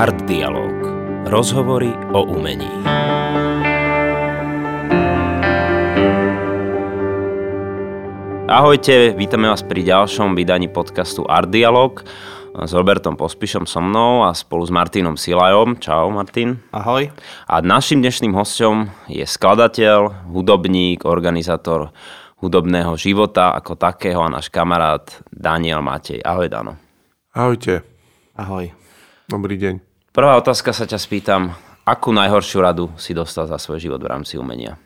Art Dialog. Rozhovory o umení. Ahojte, vítame vás pri ďalšom vydaní podcastu Art Dialog s Robertom Pospišom so mnou a spolu s Martinom Silajom. Čau Martin. Ahoj. A našim dnešným hostom je skladateľ, hudobník, organizátor hudobného života ako takého a náš kamarát Daniel Matej. Ahoj Dano. Ahojte. Ahoj. Dobrý deň. Prvá otázka sa ťa spýtam. Akú najhoršiu radu si dostal za svoj život v rámci umenia?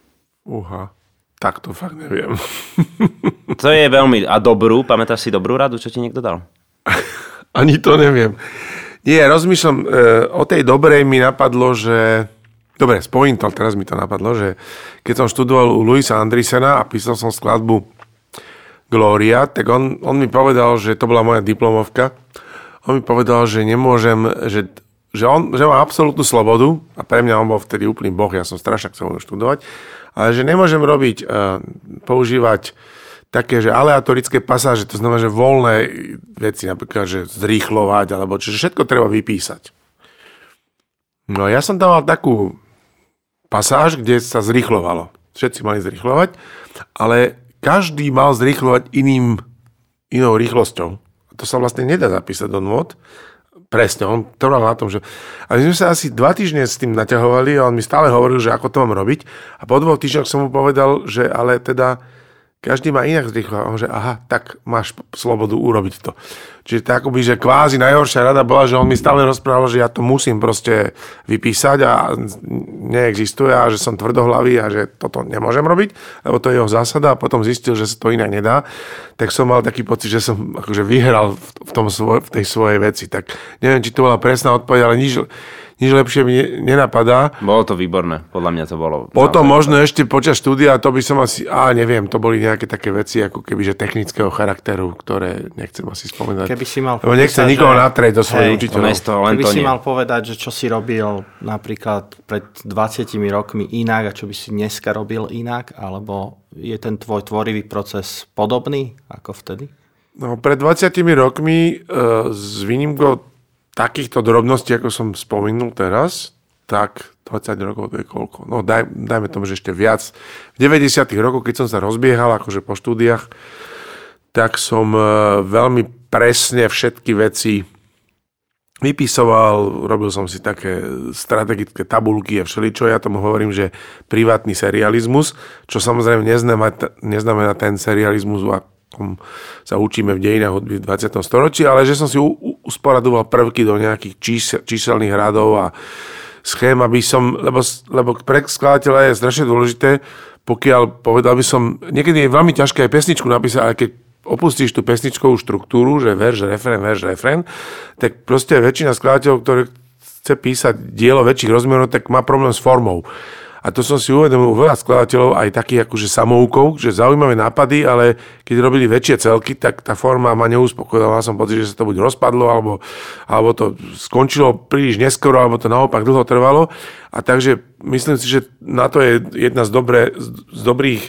Uha, tak to fakt neviem. To je veľmi... A dobrú? Pamätáš si dobrú radu, čo ti niekto dal? Ani to neviem. Nie, rozmýšľam, e, o tej dobrej mi napadlo, že... Dobre, spojím to, teraz mi to napadlo, že keď som študoval u Luisa Andrisena a písal som skladbu Gloria, tak on, on mi povedal, že to bola moja diplomovka. On mi povedal, že nemôžem, že, že, on, že má absolútnu slobodu a pre mňa on bol vtedy úplný boh, ja som strašne chcel študovať, ale že nemôžem robiť, e, používať také, že aleatorické pasáže, to znamená, že voľné veci, napríklad, že zrýchlovať, alebo čiže všetko treba vypísať. No ja som tam mal takú pasáž, kde sa zrýchlovalo. Všetci mali zrýchlovať, ale každý mal zrýchlovať iným, inou rýchlosťou. A to sa vlastne nedá zapísať do nôd. Presne, on trval na tom, že... A my sme sa asi dva týždne s tým naťahovali a on mi stále hovoril, že ako to mám robiť. A po dvoch týždňoch som mu povedal, že ale teda každý má inak zrýchlo. On že aha, tak máš slobodu urobiť to. Čiže to akoby, že kvázi najhoršia rada bola, že on mi stále rozprával, že ja to musím proste vypísať a neexistuje a že som tvrdohlavý a že toto nemôžem robiť, lebo to je jeho zásada a potom zistil, že sa to inak nedá. Tak som mal taký pocit, že som akože vyhral v, tom svoj, v tej svojej veci. Tak neviem, či to bola presná odpoveď, ale nič, nič lepšie mi nenapadá. Bolo to výborné, podľa mňa to bolo. Potom možno ešte počas štúdia, to by som asi, a neviem, to boli nejaké také veci, ako keby, že technického charakteru, ktoré nechcem asi spomenať. Keby si mal Lebo nechcem nikoho natrieť do svojej učiteľov. len Keby to si nie. mal povedať, že čo si robil napríklad pred 20 rokmi inak a čo by si dneska robil inak, alebo je ten tvoj tvorivý proces podobný ako vtedy? No, pred 20 rokmi e, s výnimkou takýchto drobností, ako som spomenul teraz, tak 20 rokov to je koľko? No daj, dajme tomu, že ešte viac. V 90 rokoch, keď som sa rozbiehal akože po štúdiách, tak som e, veľmi presne všetky veci vypisoval, robil som si také strategické tabulky a všeličo. Ja tomu hovorím, že privátny serializmus, čo samozrejme neznamená, ten serializmus, akom sa učíme v dejinách hudby v 20. storočí, ale že som si u- u- usporadoval prvky do nejakých čísel, číselných radov a schém, aby som, lebo, lebo pre skladateľa je strašne dôležité, pokiaľ povedal by som, niekedy je veľmi ťažké aj pesničku napísať, ale keď opustíš tú pesničkovú štruktúru, že verš, refrén, verš, refrén, tak proste väčšina skladateľov, ktoré chce písať dielo väčších rozmerov, tak má problém s formou. A to som si uvedomil veľa skladateľov, aj takých akože samoukov, že zaujímavé nápady, ale keď robili väčšie celky, tak tá forma ma neuspokojila. Mal som pocit, že sa to buď rozpadlo, alebo, alebo to skončilo príliš neskoro, alebo to naopak dlho trvalo. A takže myslím si, že na to je jedna z, dobré, z dobrých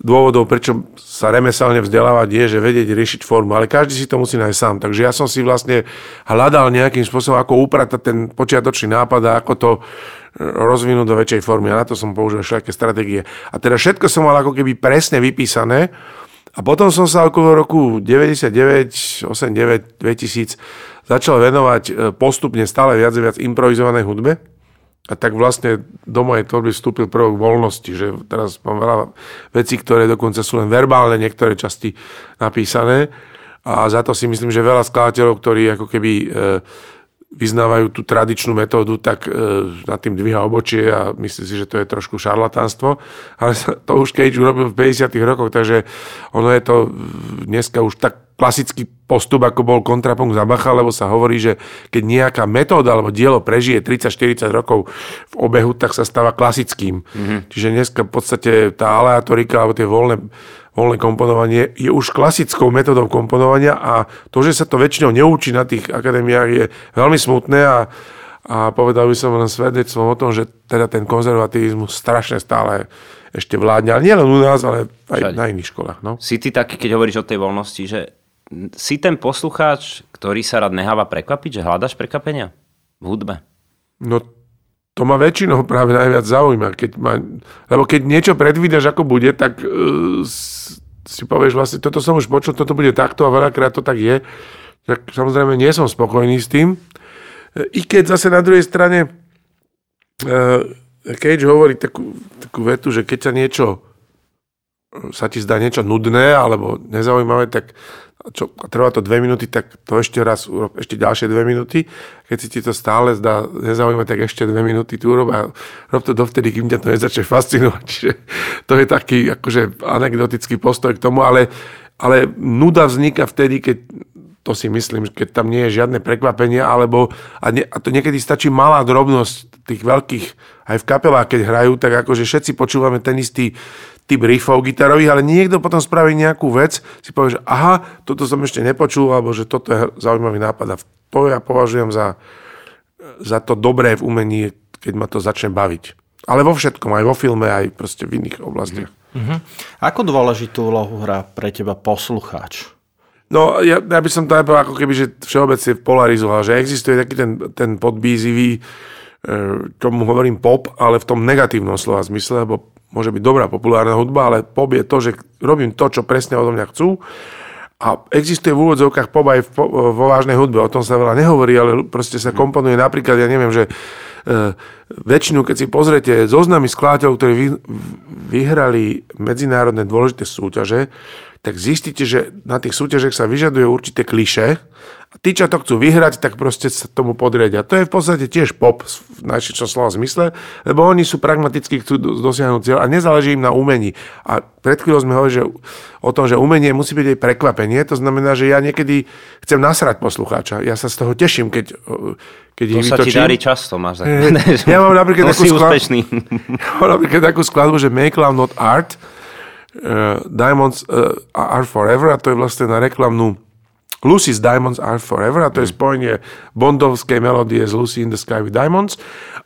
dôvodov, prečo sa remeselne vzdelávať, je, že vedieť riešiť formu. Ale každý si to musí nájsť sám. Takže ja som si vlastne hľadal nejakým spôsobom, ako upratať ten počiatočný nápad a ako to rozvinúť do väčšej formy. A na to som použil všetké stratégie. A teda všetko som mal ako keby presne vypísané. A potom som sa okolo roku 99, 89, 2000 začal venovať e, postupne stále viac a viac improvizovanej hudbe. A tak vlastne do mojej tvorby vstúpil prvok voľnosti, že teraz mám veľa vecí, ktoré dokonca sú len verbálne, niektoré časti napísané. A za to si myslím, že veľa skladateľov, ktorí ako keby e, vyznávajú tú tradičnú metódu, tak e, nad tým dvíha obočie a myslí si, že to je trošku šarlatánstvo. Ale to už Cage urobil v 50 rokoch, takže ono je to dneska už tak klasický postup, ako bol kontrapunkt za Bacha, lebo sa hovorí, že keď nejaká metóda alebo dielo prežije 30-40 rokov v obehu, tak sa stáva klasickým. Mm-hmm. Čiže dneska v podstate tá aleatorika alebo tie voľné, voľné komponovanie je už klasickou metodou komponovania a to, že sa to väčšinou neučí na tých akadémiách je veľmi smutné a, a povedal by som len svedectvom o tom, že teda ten konzervativizmus strašne stále ešte vládne, ale nielen u nás, ale aj Všade. na iných školách. No. Si ty taký, keď hovoríš o tej voľnosti, že si ten poslucháč, ktorý sa rád neháva prekvapiť, že hľadaš prekvapenia? v hudbe? No to ma väčšinou práve najviac zaujíma. Keď ma, lebo keď niečo predvídaš, ako bude, tak uh, si povieš vlastne, toto som už počul, toto bude takto a veľakrát to tak je. Tak samozrejme nie som spokojný s tým. I keď zase na druhej strane uh, Cage hovorí takú, takú vetu, že keď sa niečo sa ti zdá niečo nudné alebo nezaujímavé, tak čo, trvá to dve minúty, tak to ešte raz urob, ešte ďalšie dve minúty. Keď si ti to stále zdá nezaujímavé, tak ešte dve minúty tu urob a rob to dovtedy, kým ťa to nezačne fascinovať. Čiže to je taký akože anekdotický postoj k tomu, ale, ale nuda vzniká vtedy, keď to si myslím, keď tam nie je žiadne prekvapenie, alebo a, ne, a to niekedy stačí malá drobnosť tých veľkých, aj v kapelách, keď hrajú, tak akože všetci počúvame ten istý typ riffov gitarových, ale niekto potom spraví nejakú vec, si povie, že aha, toto som ešte nepočul, alebo že toto je zaujímavý nápad a to ja považujem za, za to dobré v umení, keď ma to začne baviť. Ale vo všetkom, aj vo filme, aj proste v iných oblastiach. Mm-hmm. Ako dôležitú úlohu hrá pre teba poslucháč? No, ja, ja by som to najprv ako keby, že všeobecne polarizoval, že existuje taký ten, ten podbízivý, e, tomu hovorím pop, ale v tom negatívnom slova zmysle, lebo môže byť dobrá populárna hudba, ale pop je to, že robím to, čo presne odo mňa chcú. A existuje v úvodzovkách pop aj vo vážnej hudbe, o tom sa veľa nehovorí, ale proste sa komponuje napríklad, ja neviem, že e, väčšinu, keď si pozriete zoznamy skladateľov, ktorí vy, vyhrali medzinárodné dôležité súťaže, tak zistíte, že na tých súťažech sa vyžaduje určité kliše a tí, čo to chcú vyhrať, tak proste sa tomu podriadia. To je v podstate tiež pop v najširšom slova zmysle, lebo oni sú pragmaticky, chcú dosiahnuť cieľ a nezáleží im na umení. A pred chvíľou sme hovorili že, o tom, že umenie musí byť aj prekvapenie. To znamená, že ja niekedy chcem nasrať poslucháča. Ja sa z toho teším, keď, keď to ich sa vytočím. ti darí často, máš tak. Ja mám napríklad takú skladbu, ja mám napríklad takú skladbu, že Make Love Not Art, uh, Diamonds uh, are Forever a to je vlastne na reklamnú Lucy's Diamonds Are Forever a to je Mm. spojenie bondovskej melódie z Lucy in the Sky with Diamonds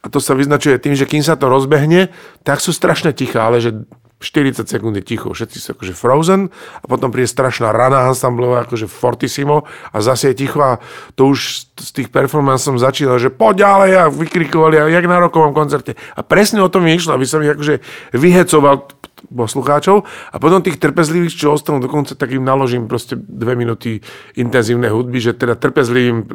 a to sa vyznačuje tým, že kým sa to rozbehne, tak sú strašne tiché, ale že 40 sekúnd je ticho, všetci sú akože frozen a potom príde strašná rana ensemblová, akože fortissimo a zase je ticho a to už z tých performance som začínal, že poď ďalej a vykrikovali, a jak na rokovom koncerte. A presne o tom mi išlo, aby som ich akože vyhecoval poslucháčov a potom tých trpezlivých, čo ostanú dokonca, tak im naložím proste dve minúty intenzívnej hudby, že teda trpezlivým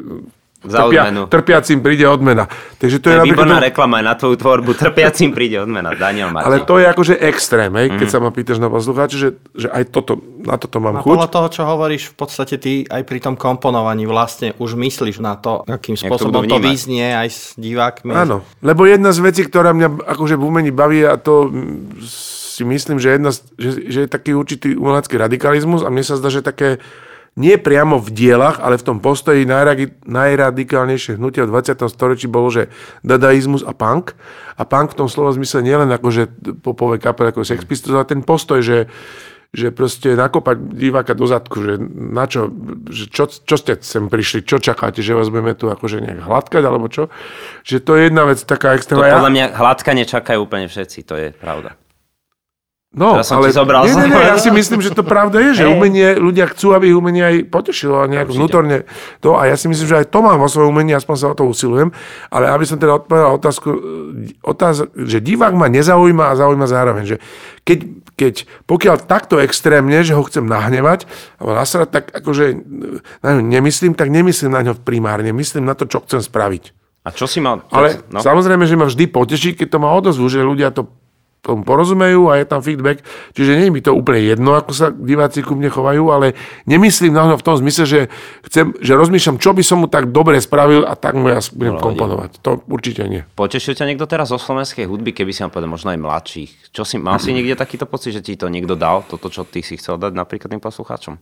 Za odmenu. trpiacim príde odmena. Takže to To je, je výborná reklama aj na tvoju tvorbu. Trpiacim príde odmena. Daniel Martin. Ale to je akože extrém, hej, keď sa ma pýtaš na poslucháče, že, že aj toto, na toto mám A chuť. podľa toho, čo hovoríš, v podstate ty aj pri tom komponovaní vlastne už myslíš na to, akým to spôsobom to, vnímať. vyznie aj s divákmi. Áno, lebo jedna z vecí, ktorá mňa akože v umení baví a to mm, si myslím, že, jedna, že, že je taký určitý umelecký radikalizmus a mne sa zdá, že také nie priamo v dielach, ale v tom postoji najradi, najradikálnejšie hnutie v 20. storočí bolo, že dadaizmus a punk. A punk v tom slova zmysle nielen akože popové kapel ako Sex Pistols, ale ten postoj, že že proste nakopať diváka do zadku, že na čo, že čo, čo ste sem prišli, čo čakáte, že vás budeme tu akože nejak hladkať, alebo čo? Že to je jedna vec taká to extrémna. podľa mňa hladka nečakajú úplne všetci, to je pravda. No, Teraz som ti zobral nie, nie, nie, ja si myslím, že to pravda je, že umenie, ľudia chcú, aby ich umenie aj potešilo a nejak Určite. vnútorne to. A ja si myslím, že aj to mám vo svojom umení, aspoň sa o to usilujem. Ale aby som teda odpovedal otázku, otáz, že divák ma nezaujíma a zaujíma zároveň, že keď, keď pokiaľ takto extrémne, že ho chcem nahnevať alebo nasrať, tak akože na ňo nemyslím, tak nemyslím na ňo primárne, myslím na to, čo chcem spraviť. A čo si mal... Ale no? samozrejme, že ma vždy poteší, keď to má odozvu, že ľudia to tomu porozumejú a je tam feedback. Čiže nie je mi to úplne jedno, ako sa diváci ku mne chovajú, ale nemyslím na v tom zmysle, že, chcem, že rozmýšľam, čo by som mu tak dobre spravil a tak mu ja budem Dobre, komponovať. To určite nie. Potešil ťa niekto teraz zo slovenskej hudby, keby si mal povedal možno aj mladších? Čo si, mal si niekde takýto pocit, že ti to niekto dal, toto, čo ty si chcel dať napríklad tým poslucháčom?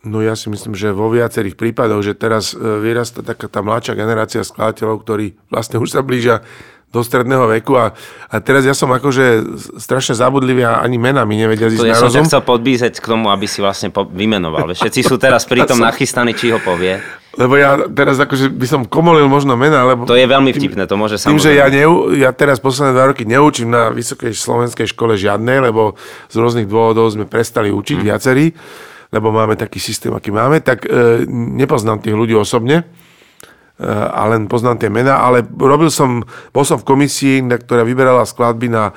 No ja si myslím, že vo viacerých prípadoch, že teraz e, vyrastá taká tá mladšia generácia skladateľov, ktorí vlastne už sa blížia do stredného veku a, a teraz ja som akože strašne zabudlivý a ani mena mi nevedia To zísť ja na som rozum. chcel podbízať k tomu, aby si vlastne po- vymenoval. Všetci sú teraz pri tom nachystaní, či ho povie. Lebo ja teraz akože by som komolil možno mena, lebo... To je veľmi vtipné, to môže Tým, že ja, samozrejme. neu, ja teraz posledné dva roky neučím na vysokej slovenskej škole žiadnej, lebo z rôznych dôvodov sme prestali učiť mm. viacerí, lebo máme taký systém, aký máme, tak e, nepoznám tých ľudí osobne. E, a len poznám tie mená, ale robil som, bol som v komisii, ktorá vyberala skladby na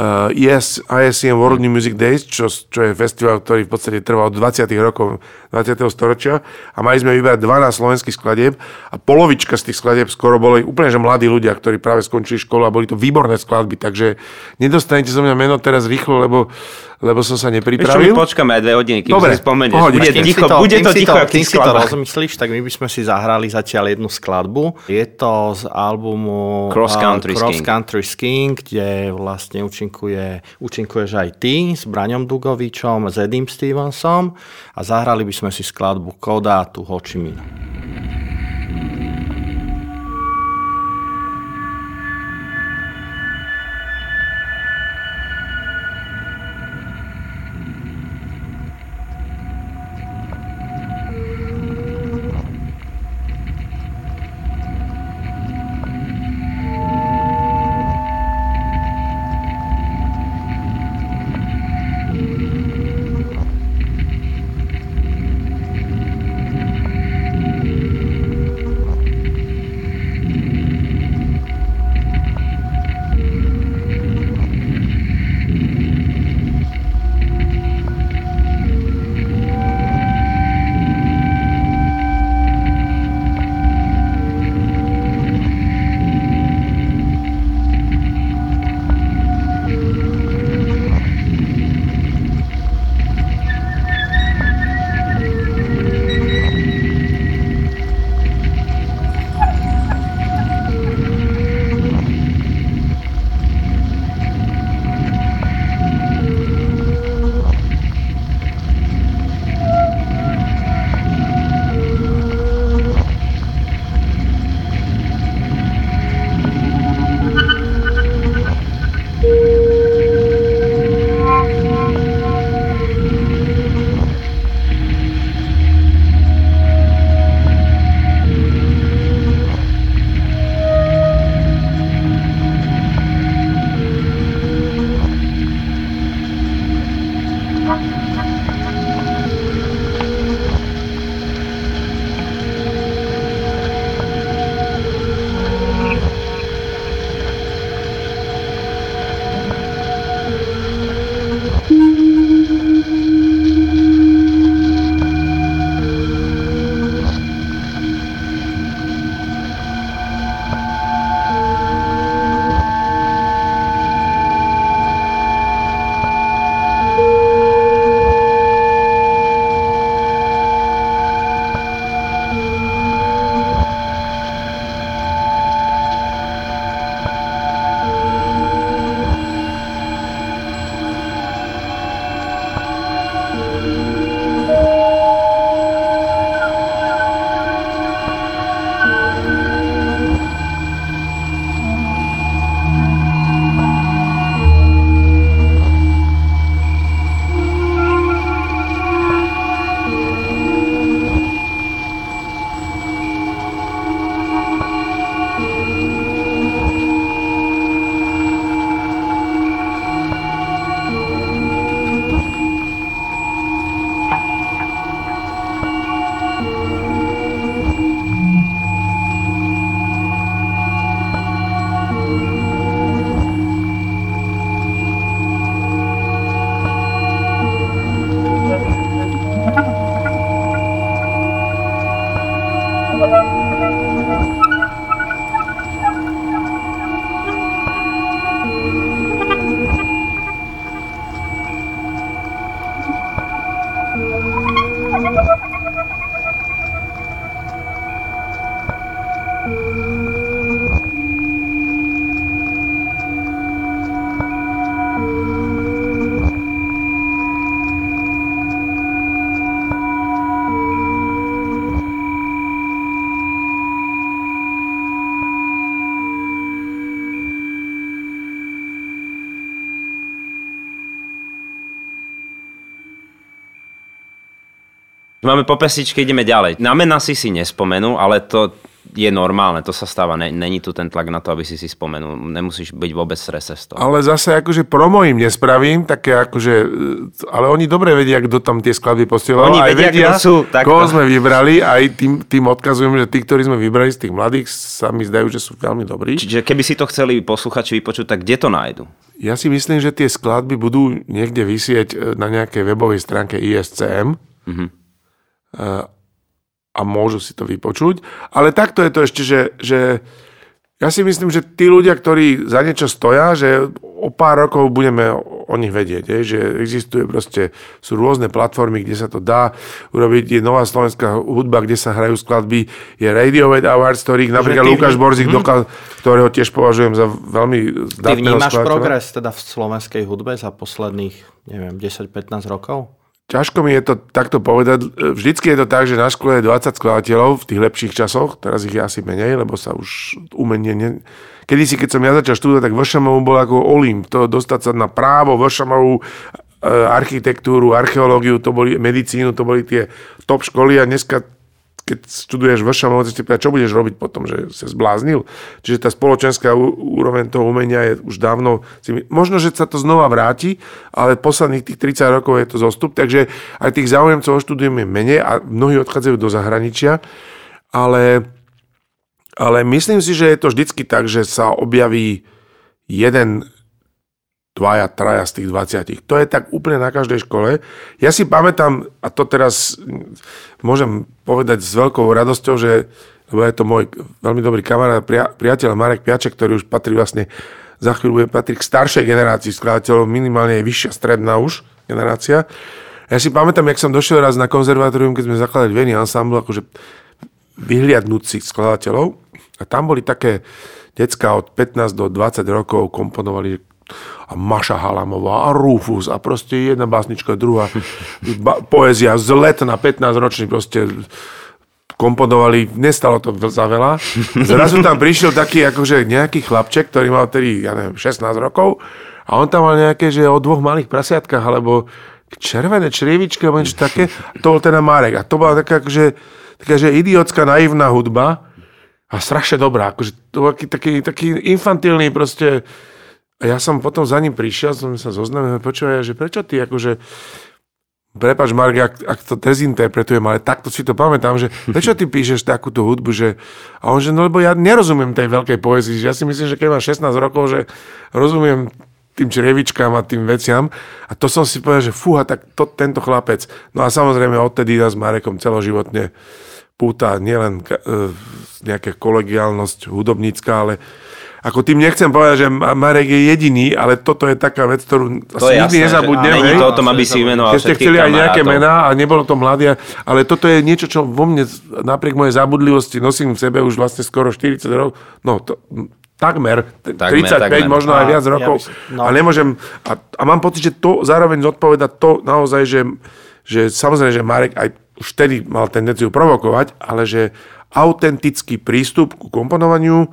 uh, ES, ISCM World New Music Days, čo, čo je festival, ktorý v podstate trvá od 20. rokov 20. storočia a mali sme vyberať 12 slovenských skladieb a polovička z tých skladieb skoro boli úplne že mladí ľudia, ktorí práve skončili školu a boli to výborné skladby, takže nedostanete zo mňa meno teraz rýchlo, lebo lebo som sa nepripravil. Ešte počkáme aj dve hodiny, kým Dobre, si spomenieš. pohodičke. Bude ticho, to, bude to ticho, kým si to rozmyslíš, tak my by sme si zahrali zatiaľ jednu skladbu. Je to z albumu Cross uh, Country Cross Skiing. Country Skiing, kde vlastne účinkuje, účinkuješ aj ty s Braňom Dugovičom, s Edim Stevensom a zahrali by sme si skladbu Koda tu Ho Chi Minh. Máme po pesničke, ideme ďalej. Na mena si si nespomenul, ale to je normálne, to sa stáva, není tu ten tlak na to, aby si si spomenul, nemusíš byť vôbec strese z toho. Ale zase akože promo im nespravím, také akože, e, ale oni dobre vedia, kto tam tie skladby posielal. Oni aj vedia, vedia, sú, koho sme vybrali, aj tým, tým odkazujem, že tí, ktorí sme vybrali z tých mladých, sa mi zdajú, že sú veľmi dobrí. Čiže keby si to chceli posluchači vypočuť, tak kde to nájdu? Ja si myslím, že tie skladby budú niekde vysieť e, na nejakej webovej stránke ISCM. Mm-hmm. Uh, a môžu si to vypočuť. Ale takto je to ešte, že, že ja si myslím, že tí ľudia, ktorí za niečo stoja, že o pár rokov budeme o nich vedieť, je, že existuje proste, sú rôzne platformy, kde sa to dá urobiť. Je nová slovenská hudba, kde sa hrajú skladby, je Radiohead Awards, ktorý napríklad ty, Lukáš Borzik, hmm. dokaz, ktorého tiež považujem za veľmi Ty vnímaš progres teda v slovenskej hudbe za posledných, neviem, 10-15 rokov? Ťažko mi je to takto povedať. Vždycky je to tak, že na škole je 20 skladateľov v tých lepších časoch, teraz ich je asi menej, lebo sa už umenie... Ne... Kedy si, keď som ja začal študovať, tak VŠMU bol ako Olymp. To dostať sa na právo, VŠMU, e, architektúru, archeológiu, to boli medicínu, to boli tie top školy a dneska keď študuješ VŠM, môžeš čo budeš robiť potom, že sa zbláznil. Čiže tá spoločenská úroveň toho umenia je už dávno... Možno, že sa to znova vráti, ale posledných tých 30 rokov je to zostup, takže aj tých záujemcov o štúdium je menej a mnohí odchádzajú do zahraničia, ale, ale myslím si, že je to vždycky tak, že sa objaví jeden dvaja, traja z tých 20. To je tak úplne na každej škole. Ja si pamätám, a to teraz môžem povedať s veľkou radosťou, že lebo je to môj veľmi dobrý kamarát, priateľ Marek Piaček, ktorý už patrí vlastne, za chvíľu bude patrí k staršej generácii skladateľov, minimálne je vyššia stredná už generácia. Ja si pamätám, jak som došiel raz na konzervatórium, keď sme zakladali Veny ensemble, akože vyhliadnúci skladateľov. A tam boli také decka od 15 do 20 rokov, komponovali a Maša Halamová a Rufus a proste jedna básnička, druhá ba- poézia z let na 15 ročný proste komponovali, nestalo to za veľa. Zrazu tam prišiel taký akože nejaký chlapček, ktorý mal tedy, ja neviem, 16 rokov a on tam mal nejaké, že o dvoch malých prasiatkách alebo červené črievičky alebo niečo také. To bol teda Marek. A to bola taká, akože, taká, že idiotská, naivná hudba a strašne dobrá. Akože to bol taký, taký, taký infantilný proste a ja som potom za ním prišiel, som sa zoznamil, počúvaj, že prečo ty akože Prepač, Mark, ak, ak to dezinterpretujem, ale takto si to pamätám, že prečo ty píšeš takúto hudbu, že... A on, že no lebo ja nerozumiem tej veľkej poezii, že ja si myslím, že keď mám 16 rokov, že rozumiem tým črievičkám a tým veciam. A to som si povedal, že fúha, tak to, tento chlapec. No a samozrejme odtedy nás Marekom celoživotne púta nielen e, nejaká kolegiálnosť hudobnícká, ale ako tým nechcem povedať, že Marek je jediný, ale toto je taká vec, ktorú to asi nikdy nezabudnem. Není to o tom, aby si vymenoval Keď ste chceli aj nejaké mená a nebolo to mladé, ale toto je niečo, čo vo mne napriek mojej zabudlivosti nosím v sebe už vlastne skoro 40 rokov. No, to, takmer, takmer 35, takmer. možno aj viac rokov. Ja by, no. A nemôžem, a, a mám pocit, že to zároveň zodpoveda to naozaj, že, že samozrejme, že Marek aj už vtedy mal tendenciu provokovať, ale že autentický prístup ku komponovaniu,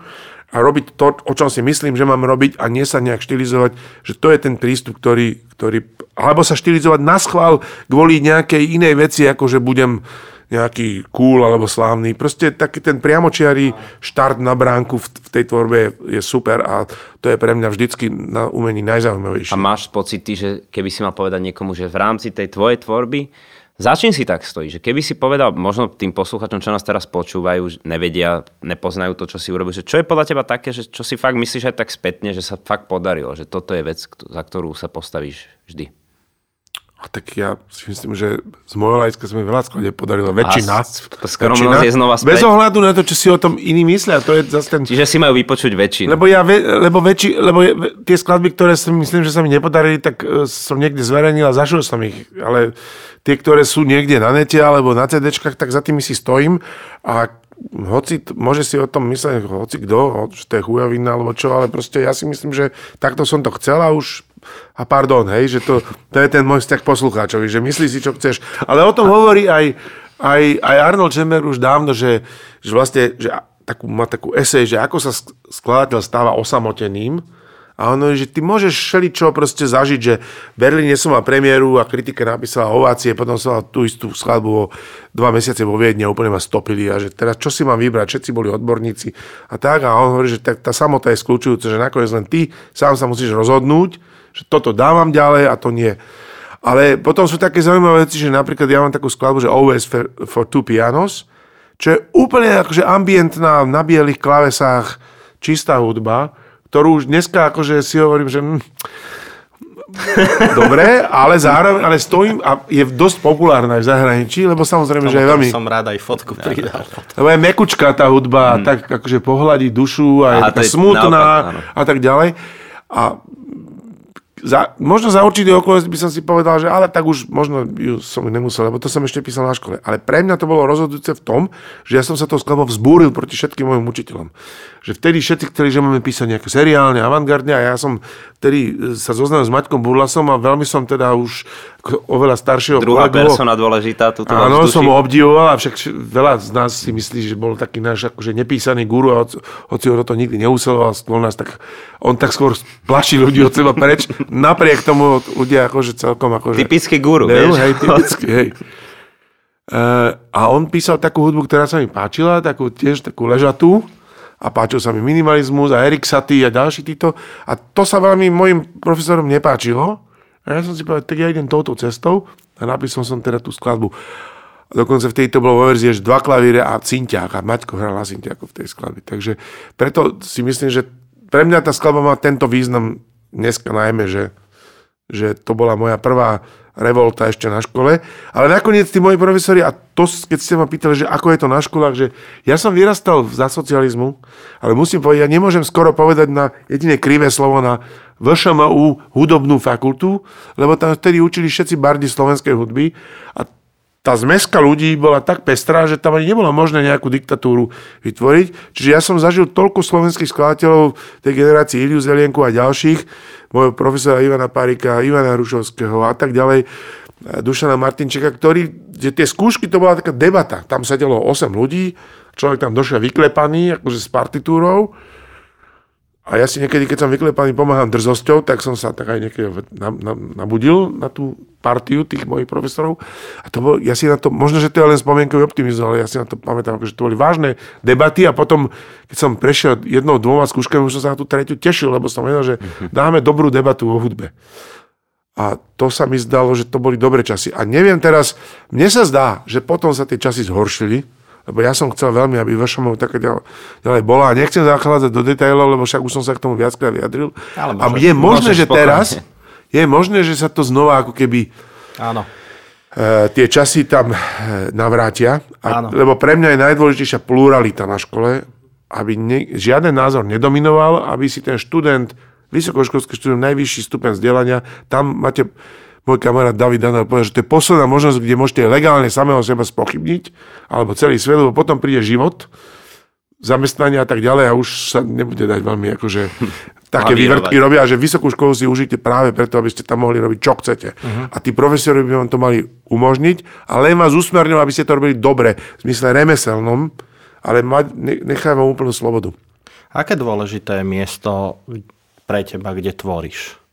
a robiť to, o čom si myslím, že mám robiť a nie sa nejak štilizovať, že to je ten prístup, ktorý, ktorý alebo sa štilizovať na schvál kvôli nejakej inej veci, ako že budem nejaký cool alebo slávny. Proste taký ten priamočiarý štart na bránku v, tej tvorbe je super a to je pre mňa vždycky na umení najzaujímavejšie. A máš pocity, že keby si mal povedať niekomu, že v rámci tej tvojej tvorby za čím si tak stojí? Že keby si povedal, možno tým posluchačom, čo nás teraz počúvajú, nevedia, nepoznajú to, čo si urobil, že čo je podľa teba také, že čo si fakt myslíš aj tak spätne, že sa fakt podarilo, že toto je vec, za ktorú sa postavíš vždy? A tak ja si myslím, že z mojho hľadiska sa mi veľa skladeb podarilo. Väčšina. Skromnosť je znova späť. Bez ohľadu na to, čo si o tom iní myslia. To je zase ten... Čiže si majú vypočuť väčšinu. Lebo, ja, lebo, väčši, lebo tie skladby, ktoré si myslím, že sa mi nepodarili, tak e, som niekde zverejnil a zažil som ich. Ale tie, ktoré sú niekde na nete alebo na CD, tak za tými si stojím a hoci, môže si o tom mysleť hoci kto, že to je chujovina alebo čo, ale proste ja si myslím, že takto som to chcel a už a pardon, hej, že to, to je ten môj vzťah poslucháčovi, že myslí si, čo chceš. Ale o tom hovorí aj, aj, aj Arnold Schemmer už dávno, že, že vlastne že takú, má takú esej, že ako sa skladateľ stáva osamoteným A on hovorí, že ty môžeš šeliť čo proste zažiť, že v Berlíne som mal premiéru a kritika napísala ovácie, potom som mal tú istú skladbu o dva mesiace vo Viedne úplne ma stopili a že teraz čo si mám vybrať, všetci boli odborníci a tak. A on hovorí, že tá, tá samota je skľúčujúca, že nakoniec len ty sám sa musíš rozhodnúť, že toto dávam ďalej a to nie. Ale potom sú také zaujímavé veci, že napríklad ja mám takú skladbu, že Always for, for two pianos, čo je úplne akože ambientná, na bielých klavesách, čistá hudba, ktorú už dneska akože si hovorím, že... Hm, Dobre, ale zároveň, ale stojím a je dosť populárna aj v zahraničí, lebo samozrejme, Tomu že je veľmi... som rád aj fotku pridal. Lebo je mekučka tá hudba, hmm. tak akože pohľadí dušu a je A taká je smutná naopak, áno. a tak ďalej. A za, možno za určitý okolnosť by som si povedal, že ale tak už možno ju som nemusel, lebo to som ešte písal na škole. Ale pre mňa to bolo rozhodujúce v tom, že ja som sa to skladbou vzbúril proti všetkým mojim učiteľom. Že vtedy všetci chceli, že máme písať nejaké seriálne, avantgardne a ja som vtedy sa zoznamil s Maťkom Burlasom a veľmi som teda už oveľa staršieho Druhá kolegu persona dôležitá. Tu Áno, som ho obdivoval a však veľa z nás si myslí, že bol taký náš akože nepísaný guru a hoci, hoci ho to nikdy neusiloval, skôr nás tak, on tak skôr plaší ľudí od seba preč. Napriek tomu ľudia akože celkom akože... Typický guru, No, vieš. hej, typický, hej. Uh, a on písal takú hudbu, ktorá sa mi páčila, takú tiež takú ležatú a páčil sa mi minimalizmus a Erik Satie a ďalší títo. A to sa veľmi mojim profesorom nepáčilo. A ja som si povedal, tak ja idem touto cestou a napísal som teda tú skladbu. A dokonca vtedy to bolo vo verzii, že dva klavíre a cinťák a Maťko hral na cinťáku v tej skladbe. Takže preto si myslím, že pre mňa tá skladba má tento význam dneska najmä, že, že to bola moja prvá revolta ešte na škole. Ale nakoniec tí moji profesori, a to, keď ste ma pýtali, že ako je to na školách, že ja som vyrastal za socializmu, ale musím povedať, ja nemôžem skoro povedať na jediné krivé slovo na VŠMU hudobnú fakultu, lebo tam vtedy učili všetci bardi slovenskej hudby a tá zmeska ľudí bola tak pestrá, že tam ani nebolo možné nejakú diktatúru vytvoriť. Čiže ja som zažil toľko slovenských skladateľov tej generácii Iliu Zelienku a ďalších, môjho profesora Ivana Parika, Ivana Rušovského a tak ďalej, Dušana Martinčeka, ktorí, že tie skúšky to bola taká debata. Tam sedelo 8 ľudí, človek tam došiel vyklepaný, akože s partitúrou, a ja si niekedy, keď som vyklepaný, pomáham drzosťou, tak som sa tak aj niekedy na, na, nabudil na tú partiu tých mojich profesorov. A to bol, ja si na to, možno, že to je len spomienkový optimizmus, ale ja si na to pamätám, že to boli vážne debaty a potom, keď som prešiel jednou, dvoma skúškami, už som sa na tú tretiu tešil, lebo som vedel, že dáme dobrú debatu o hudbe. A to sa mi zdalo, že to boli dobré časy. A neviem teraz, mne sa zdá, že potom sa tie časy zhoršili, lebo ja som chcel veľmi, aby VŠMO také ďalej, ďalej bola. A nechcem zachádzať do detailov, lebo však už som sa k tomu viackrát vyjadril. Ale a môžeš. je možné, že teraz, spokojne. je možné, že sa to znova ako keby Áno. e, tie časy tam e, navrátia. A, Áno. lebo pre mňa je najdôležitejšia pluralita na škole, aby ne, žiaden názor nedominoval, aby si ten študent, vysokoškolský študent, najvyšší stupeň vzdelania, tam máte, môj kamarát David Daniel povedal, že to je posledná možnosť, kde môžete legálne samého seba spochybniť, alebo celý svet, lebo potom príde život, zamestnania a tak ďalej a už sa nebude dať veľmi akože také vývrtky robia, že vysokú školu si užite práve preto, aby ste tam mohli robiť, čo chcete. Uh-huh. A tí profesori by vám to mali umožniť, ale len vás usmerňujú, aby ste to robili dobre, v zmysle remeselnom, ale mať, vám úplnú slobodu. Aké dôležité je miesto pre teba, kde tvoríš?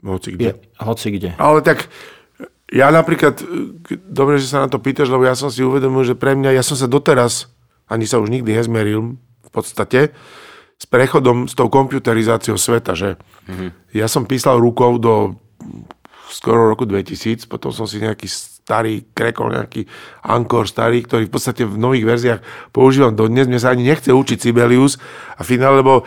Hoci Je, kde. hoci kde. Ale tak ja napríklad, k- dobre, že sa na to pýtaš, lebo ja som si uvedomil, že pre mňa, ja som sa doteraz, ani sa už nikdy nezmeril v podstate, s prechodom, s tou komputerizáciou sveta, že ja som písal rukou do skoro roku 2000, potom som si nejaký starý krekol, nejaký Ankor starý, ktorý v podstate v nových verziách používam dodnes. Mne sa ani nechce učiť Sibelius a finále, lebo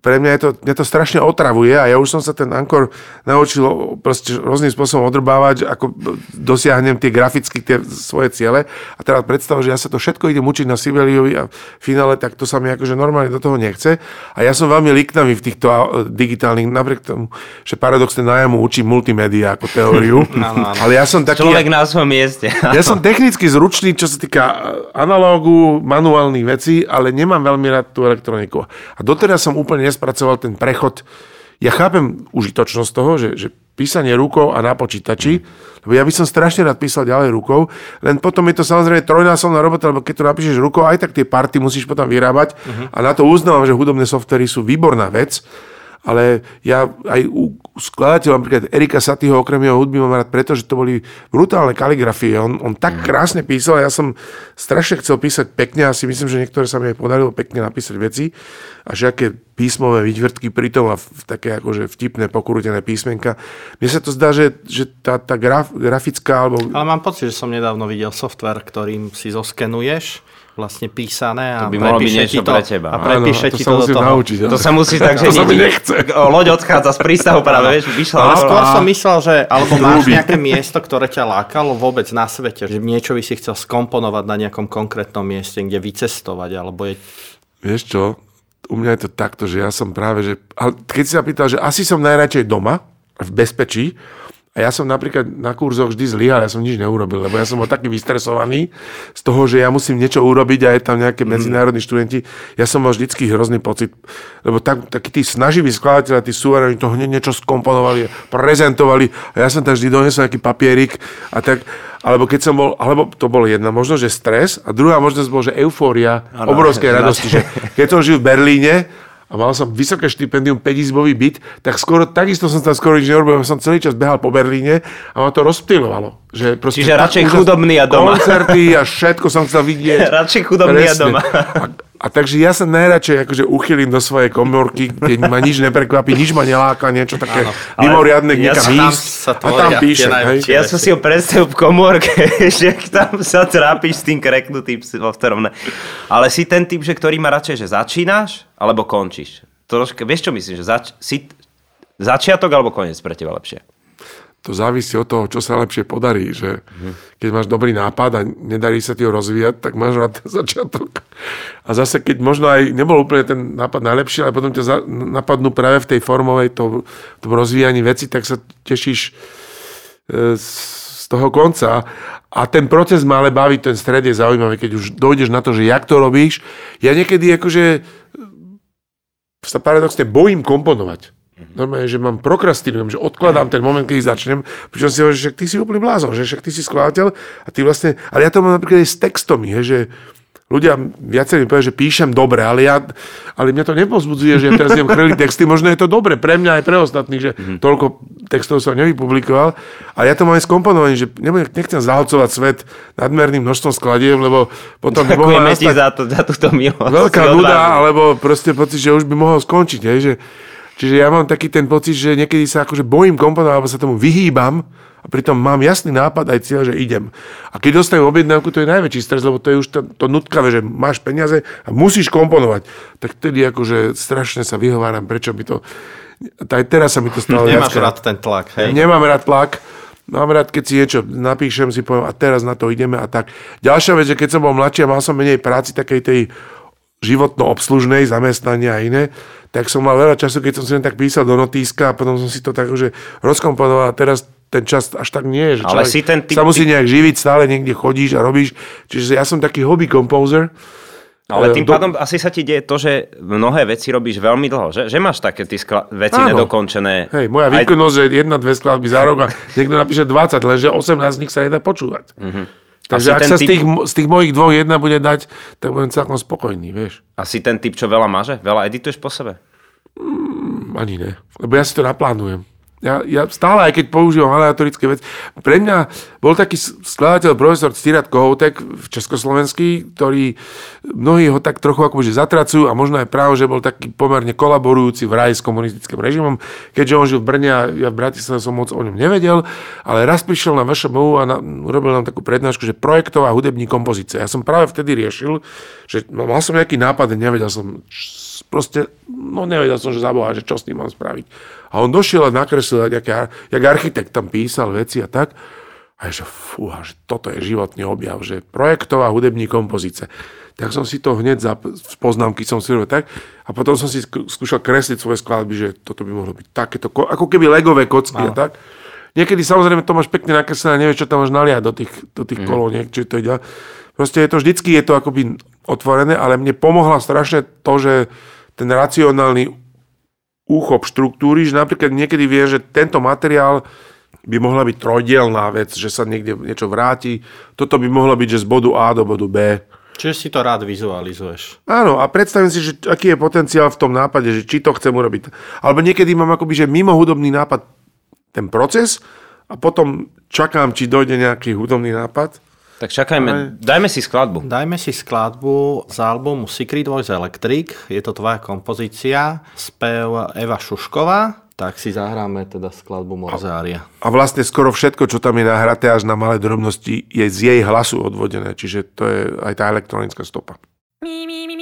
pre mňa je to, mňa to strašne otravuje a ja už som sa ten Ankor naučil proste rôznym spôsobom odrbávať, ako dosiahnem tie graficky tie svoje ciele. A teraz predstav, že ja sa to všetko idem učiť na Sibeliovi a v finále tak to sa mi akože normálne do toho nechce. A ja som veľmi liknavý v týchto digitálnych, napriek tomu, že paradoxne nájamu učím multimédia ako teóriu. Áno, áno. Ale ja som taký... Človek na svojom mieste. Ja som technicky zručný, čo sa týka analógu, manuálnych vecí, ale nemám veľmi rád tú elektroniku. A doteraz som úplne nespracoval ten prechod. Ja chápem užitočnosť toho, že, že písanie rukou a na počítači, lebo ja by som strašne rád písal ďalej rukou, len potom je to samozrejme trojnásobná robota, lebo keď to napíšeš rukou, aj tak tie party musíš potom vyrábať a na to uznávam, že hudobné softvery sú výborná vec, ale ja aj u skladateľa, napríklad Erika Satyho, okrem jeho hudby mám rád preto, že to boli brutálne kaligrafie. On, on tak Mhm. krásne písal ja som strašne chcel písať pekne a si myslím, že niektoré sa mi aj podarilo pekne napísať veci a že aké písmové výtvrtky pritom a v, také akože vtipné, pokrútené písmenka. Mne sa to zdá, že, že tá, tá graf, grafická alebo Ale mám pocit, že som nedávno videl software, ktorým si zoskenuješ vlastne písané a To by mohlo byť niečo to, pre teba, a prepíše Áno, to ti sa to do toho. naučiť. To sa musí tak, že To sa mi nie- nechce. loď odchádza z prístavu práve, vieš, vyšla Ale skôr som myslel, že alebo máš nejaké miesto, ktoré ťa lákalo vôbec na svete, že niečo by si chcel skomponovať na nejakom konkrétnom mieste, kde vycestovať, alebo je... Vieš čo, u mňa je to takto, že ja som práve, že... Ale keď si sa pýtal, že asi som najradšej doma, v bezpečí, a ja som napríklad na kurzoch vždy zlyhal, ja som nič neurobil, lebo ja som bol taký vystresovaný z toho, že ja musím niečo urobiť a je tam nejaké medzinárodní študenti. Ja som mal vždycky hrozný pocit, lebo tak, takí tí snaživí skladateľa, tí suveréni to hneď niečo skomponovali, prezentovali a ja som tam vždy donesol nejaký papierik a tak, alebo keď som bol, alebo to bolo jedna možnosť, že stres a druhá možnosť bol, že eufória, že radosti, že keď som žil v Berlíne a mal som vysoké štipendium 5-izbový byt, tak skoro takisto som tam skoro nič nerobil, som celý čas behal po Berlíne a ma to rozptýlovalo. Že Čiže radšej chudobný a doma. Koncerty a všetko som chcel vidieť. Radšej chudobný a doma. A, takže ja sa najradšej akože uchylím do svojej komorky, keď ma nič neprekvapí, nič ma neláka, niečo také Ale mimoriadne, ja niekam sa tam ísť. sa A tam píšem. Ja som si ho predstavil v komórke, že tam sa trápiš s tým kreknutým, ne. Ale si ten typ, že ktorý má radšej, že začínaš, alebo končíš. Troška, vieš čo myslím, že zač- si začiatok alebo koniec pre teba lepšie? To závisí od toho, čo sa lepšie podarí. Že keď máš dobrý nápad a nedarí sa ti ho rozvíjať, tak máš rád ten začiatok. A zase, keď možno aj nebol úplne ten nápad najlepší, ale potom ťa napadnú práve v tej formovej, to, tom rozvíjaní veci, tak sa tešíš e, z toho konca. A ten proces ma ale baví, ten stred je zaujímavý, keď už dojdeš na to, že jak to robíš. Ja niekedy akože sa paradoxne bojím komponovať. Normálne, že mám prokrastinujem, že odkladám ten moment, keď začnem, pričom si hovorím, že však ty si úplný blázon, že však ty si skladateľ a ty vlastne, ale ja to mám napríklad aj s textami, hej, že ľudia viacerí mi povedia, že píšem dobre, ale, ja, ale mňa to nepozbudzuje, že ja teraz idem chrliť texty, možno je to dobre pre mňa aj pre ostatných, že toľko textov som nevypublikoval, ale ja to mám aj skomponované, že nebudem, nechcem zahlcovať svet nadmerným množstvom skladiev, lebo potom by mohla nastať za, to, za túto milosť. veľká nuda, alebo proste pocit, že už by mohol skončiť. Hej, že, čiže ja mám taký ten pocit, že niekedy sa akože bojím komponovať, alebo sa tomu vyhýbam a pritom mám jasný nápad aj cieľ, že idem. A keď dostanem objednávku, to je najväčší stres, lebo to je už to, to nutkavé, že máš peniaze a musíš komponovať. Tak vtedy akože strašne sa vyhováram, prečo by to... Aj teraz sa mi to stalo. Nemáš viackrát. rád ten tlak, hej? Nemám rád tlak. Mám rád, keď si niečo napíšem, si poviem a teraz na to ideme a tak. Ďalšia vec, že keď som bol mladší a mal som menej práci takej tej životno-obslužnej, zamestnania a iné, tak som mal veľa času, keď som si len tak písal do notíska a potom som si to tak už rozkomponoval a teraz ten čas až tak nie je, že Ale človek si ten typ- sa musí nejak živiť, stále niekde chodíš a robíš. Čiže ja som taký hobby composer. Ale tým Do- pádom asi sa ti deje to, že mnohé veci robíš veľmi dlho, že, že máš také ty skla- veci Áno. nedokončené. Hej, moja Aj- výkonnosť je jedna, dve skladby za rok a niekto napíše 20, lenže 18 z nich sa nedá počúvať. Mm-hmm. Takže Asi ak sa z typ- tých, mo- z tých mojich dvoch jedna bude dať, tak budem celkom spokojný, vieš. Asi ten typ, čo veľa maže? Veľa edituješ po sebe? Ani ne, lebo ja si to naplánujem. Ja, ja stále, aj keď používam aleatorické veci, pre mňa bol taký skladateľ, profesor Ctirat Kohoutek v Československý, ktorý mnohí ho tak trochu akože zatracujú a možno aj práve, že bol taký pomerne kolaborujúci v raji s komunistickým režimom, keďže on žil v Brne a ja v Bratislave som moc o ňom nevedel, ale raz prišiel na VŠMU a na, urobil nám takú prednášku, že projektová hudební kompozícia. Ja som práve vtedy riešil, že no, mal som nejaký nápad nevedel som, proste, no nevedel som, že za Boha, že čo s tým mám spraviť. A on došiel a nakreslil, jak, jak architekt tam písal veci a tak. A že fúha, že toto je životný objav, že projektová hudební kompozice. Tak som si to hneď za poznámky som si robil tak a potom som si sk- skúšal kresliť svoje skladby, že toto by mohlo byť takéto, ko- ako keby legové kocky a tak. Niekedy samozrejme to máš pekne nakreslené, nevieš, čo tam máš naliať do tých, do tých mm. kolóniek, či to ide. Proste je to vždycky je to akoby otvorené, ale mne pomohla strašne to, že ten racionálny úchop štruktúry, že napríklad niekedy vie, že tento materiál by mohla byť trojdielná vec, že sa niekde niečo vráti. Toto by mohlo byť, že z bodu A do bodu B. Čiže si to rád vizualizuješ. Áno, a predstavím si, že aký je potenciál v tom nápade, že či to chcem urobiť. Alebo niekedy mám akoby, že mimo hudobný nápad ten proces a potom čakám, či dojde nejaký hudobný nápad. Tak čakajme, Ale... dajme si skladbu. Dajme si skladbu z albumu Secret Voice Electric. Je to tvoja kompozícia. Spev Eva Šušková. Tak si zahráme teda skladbu Morzária. A vlastne skoro všetko, čo tam je nahraté až na malé drobnosti, je z jej hlasu odvodené. Čiže to je aj tá elektronická stopa. Mi, mi, mi, mi,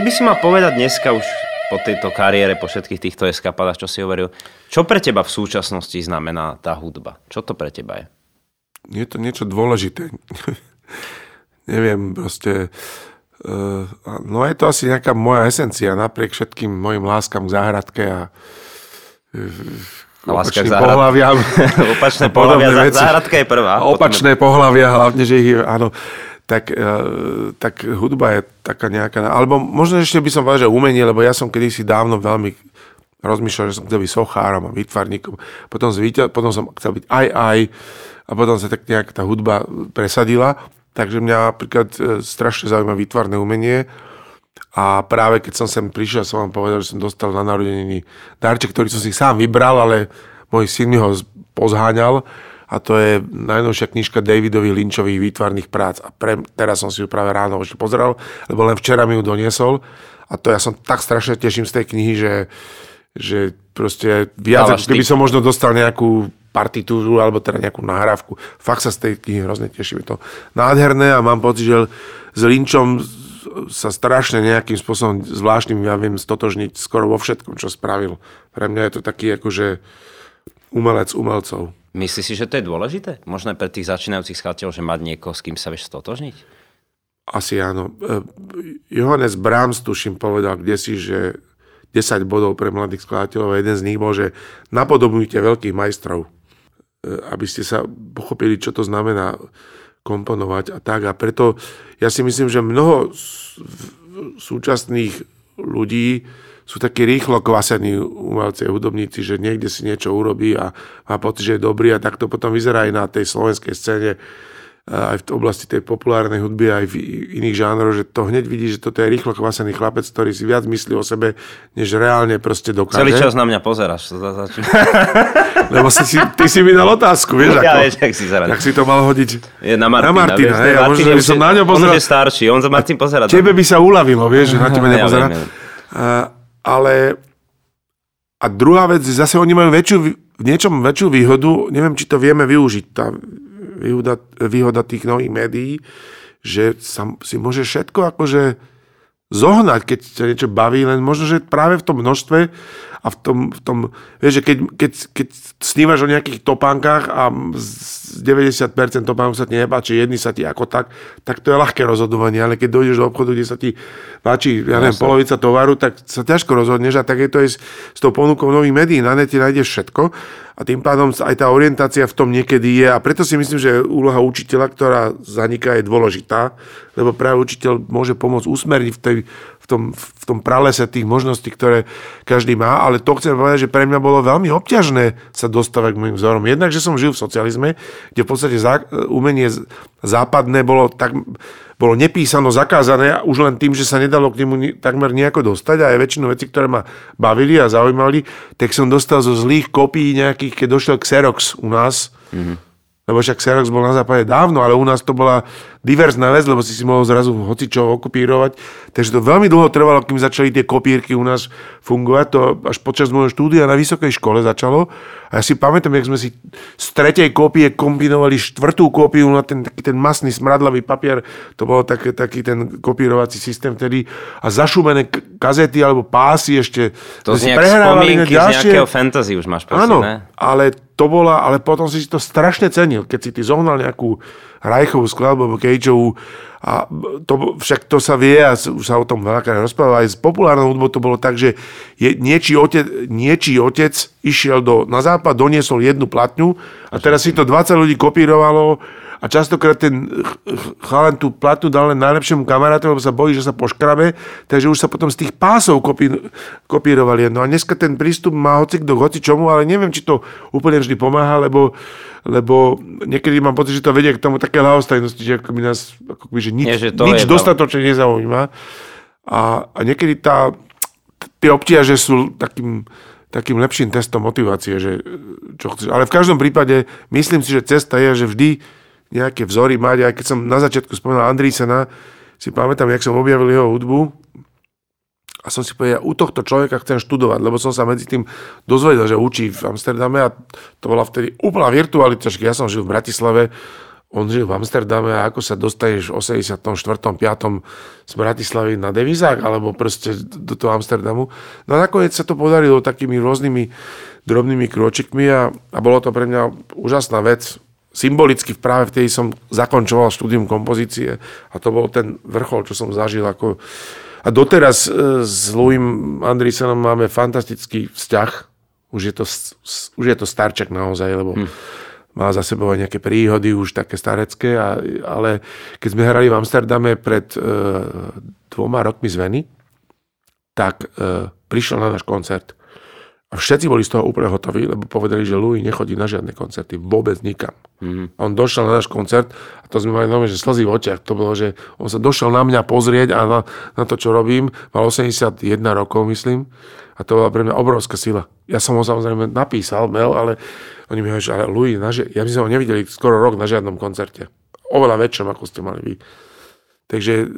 Keby si ma povedať dneska už po tejto kariére, po všetkých týchto eskapadách, čo si hovoril, čo pre teba v súčasnosti znamená tá hudba? Čo to pre teba je? Je to niečo dôležité. Neviem, proste... Uh, no je to asi nejaká moja esencia, napriek všetkým mojim láskam k záhradke a uh, k pohľaviam. Opačné pohľavia, záhradka je prvá. Opačné pohľavia, hlavne, že ich, áno, tak, e, tak hudba je taká nejaká... Alebo možno ešte by som povedal, že umenie, lebo ja som kedysi dávno veľmi rozmýšľal, že som chcel byť sochárom a vytvarníkom. Potom, zvíťa, potom som chcel byť aj aj a potom sa tak nejak tá hudba presadila. Takže mňa napríklad e, strašne zaujíma výtvarné umenie. A práve keď som sem prišiel, som vám povedal, že som dostal na narodeniny darček, ktorý som si sám vybral, ale môj syn mi ho pozháňal a to je najnovšia knižka Davidových Lynchových výtvarných prác. A pre, teraz som si ju práve ráno ešte pozrel, lebo len včera mi ju doniesol a to ja som tak strašne teším z tej knihy, že, že proste viac, ako keby som možno dostal nejakú partitúru alebo teda nejakú nahrávku. Fakt sa z tej knihy hrozne teším. Je to nádherné a mám pocit, že s Lynchom sa strašne nejakým spôsobom zvláštnym ja viem stotožniť skoro vo všetkom, čo spravil. Pre mňa je to taký akože umelec umelcov. Myslíš si, že to je dôležité? Možno pre tých začínajúcich skladateľov, že mať niekoho, s kým sa vieš stotožniť? Asi áno. E, Johannes Brahms, tuším, povedal kde si, že 10 bodov pre mladých skladateľov a jeden z nich bol, že napodobňujte veľkých majstrov, e, aby ste sa pochopili, čo to znamená komponovať a tak. A preto ja si myslím, že mnoho súčasných ľudí sú takí rýchlo kvasení umelci a hudobníci, že niekde si niečo urobí a má pocit, že je dobrý a tak to potom vyzerá aj na tej slovenskej scéne aj v oblasti tej populárnej hudby, aj v iných žánroch, že to hneď vidí, že toto je rýchlo kvasený chlapec, ktorý si viac myslí o sebe, než reálne proste dokáže. Celý čas na mňa pozeráš. Lebo si, si, ty si mi dal otázku, vieš ja, ako? Vieš, jak si zaradil. Tak si to mal hodiť je na Martina. na Martina, vieš, hej, a možno, by som na ňo pozeral. On je starší, on za Martin pozera. Tebe by sa uľavilo, vieš, že na tebe nepozerá. Ja viem, viem. Ale a druhá vec, zase oni majú väčšiu, v niečom väčšiu výhodu, neviem, či to vieme využiť, tá výhoda, výhoda tých nových médií, že sa, si môže všetko akože zohnať, keď ťa niečo baví, len možno, že práve v tom množstve a v tom, v tom vieš, že keď, keď, keď snívaš o nejakých topánkach a z 90% topánkov sa ti nepáči, jedný sa ti ako tak, tak to je ľahké rozhodovanie, ale keď dojdeš do obchodu, kde sa ti páči, ja neviem, polovica tovaru, tak sa ťažko rozhodneš a tak je to aj s, s tou ponukou nových médií. Na nete nájdeš všetko a tým pádom aj tá orientácia v tom niekedy je a preto si myslím, že úloha učiteľa, ktorá zaniká, je dôležitá, lebo práve učiteľ môže pomôcť usmerniť v tej tom, v tom pralese tých možností, ktoré každý má, ale to chcem povedať, že pre mňa bolo veľmi obťažné sa dostávať k môjim vzorom. Jednak, že som žil v socializme, kde v podstate zá, umenie západné bolo tak bolo nepísano, zakázané a už len tým, že sa nedalo k nemu takmer nejako dostať a aj väčšinu vecí, ktoré ma bavili a zaujímali, tak som dostal zo zlých kopií nejakých, keď došiel Xerox u nás, mm-hmm lebo však Xerox bol na západe dávno, ale u nás to bola diverzná vec, lebo si si mohol zrazu hocičo okopírovať. Takže to veľmi dlho trvalo, kým začali tie kopírky u nás fungovať. To až počas môjho štúdia na vysokej škole začalo. A ja si pamätám, jak sme si z tretej kópie kombinovali štvrtú kópiu na ten, taký ten masný smradlavý papier. To bol tak, taký ten kopírovací systém vtedy. A zašumené kazety alebo pásy ešte. To z z nejakého fantasy už máš pocit, Áno, ne? ale to bola, ale potom si to strašne cenil, keď si ty zohnal nejakú Rajchovú skladbu alebo Cageovú a to, však to sa vie a už sa o tom veľakrát rozpráva. Aj s populárnou hudbou to bolo tak, že je, niečí, otec, niečí otec išiel do, na západ, doniesol jednu platňu a teraz si to 20 ľudí kopírovalo a častokrát ten chalan tú platu dal len najlepšiemu kamarátovi, lebo sa bojí, že sa poškrabe, takže už sa potom z tých pásov kopí, kopírovali. No a dneska ten prístup má hoci kto, hoci čomu, ale neviem, či to úplne vždy pomáha, lebo, lebo niekedy mám pocit, že to vedie k tomu také lahostajnosti, že by nás ako by, že nič, Nie, že to nič dostatočne nezaujíma. A, a niekedy tá, tie obtiaže sú takým takým lepším testom motivácie, že čo chceš. Ale v každom prípade myslím si, že cesta je, že vždy nejaké vzory mať. Aj keď som na začiatku spomínal Andrísena, si pamätám, jak som objavil jeho hudbu a som si povedal, u tohto človeka chcem študovať, lebo som sa medzi tým dozvedel, že učí v Amsterdame a to bola vtedy úplná virtualita, ja som žil v Bratislave, on žil v Amsterdame a ako sa dostaneš v 84. 5. z Bratislavy na devizách alebo proste do toho Amsterdamu. No a nakoniec sa to podarilo takými rôznymi drobnými kročikmi a, a bolo to pre mňa úžasná vec symbolicky práve vtedy som zakončoval štúdium kompozície a to bol ten vrchol, čo som zažil ako... A doteraz e, s Louis Andrisenom máme fantastický vzťah. Už je to, už je to starček naozaj, lebo hm. má za sebou aj nejaké príhody, už také starecké, a, ale keď sme hrali v Amsterdame pred e, dvoma rokmi z Veny, tak e, prišiel na náš koncert a všetci boli z toho úplne hotoví, lebo povedali, že Louis nechodí na žiadne koncerty, vôbec nikam. Mm-hmm. On došiel na náš koncert a to sme mali nové, že slzy v očiach. To bolo, že on sa došiel na mňa pozrieť a na, na to, čo robím. Mal 81 rokov, myslím. A to bola pre mňa obrovská sila. Ja som ho samozrejme napísal, mail, ale oni mi hovorili, že ale Louis, na, ja by sme ho nevideli skoro rok na žiadnom koncerte. Oveľa väčšom, ako ste mali vy. Takže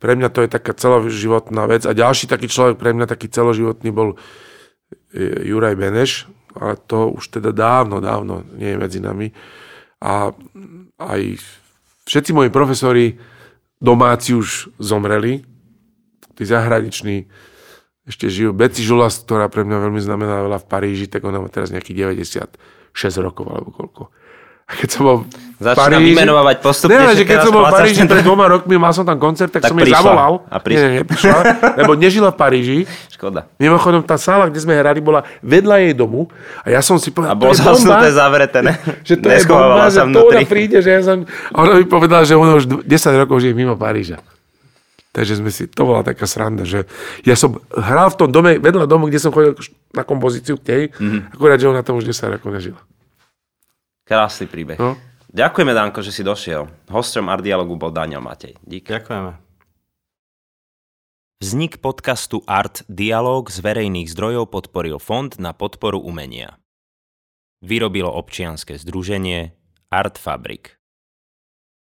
pre mňa to je taká celoživotná vec. A ďalší taký človek, pre mňa taký celoživotný bol Juraj Beneš, ale to už teda dávno, dávno nie je medzi nami. A aj všetci moji profesori domáci už zomreli, tí zahraniční ešte žijú. Beci Žulas, ktorá pre mňa veľmi znamená veľa v Paríži, tak ona má teraz nejakých 96 rokov alebo koľko. Keď som bol v Začína Paríži... vymenovať postupne, Ne, že keď som bol v Paríži pred dvoma rokmi, mal som tam koncert, tak, Tak som jej zavolal. A prišla. Nie, neprišla, lebo nežila v Paríži. Škoda. Mimochodom, tá sála, kde sme hrali, bola vedľa jej domu a ja som si povedal, A bolo to je bomba, zavreté, ne? že to je bomba, sa že to ona príde, že ja som... A ona mi povedala, že ona už 10 rokov žije mimo Paríža. Takže sme si, to bola taká sranda, že ja som hral v tom dome, vedľa domu, kde som chodil na kompozíciu k Mhm. mm-hmm. akurát, že ona tam už 10 rokov nežila. Krásny príbeh. No. Ďakujeme, Danko, že si došiel. Hosťom Art Dialogu bol Daniel Matej. Dík. Ďakujeme. Vznik podcastu Art Dialog z verejných zdrojov podporil Fond na podporu umenia. Vyrobilo občianske združenie Art Fabrik.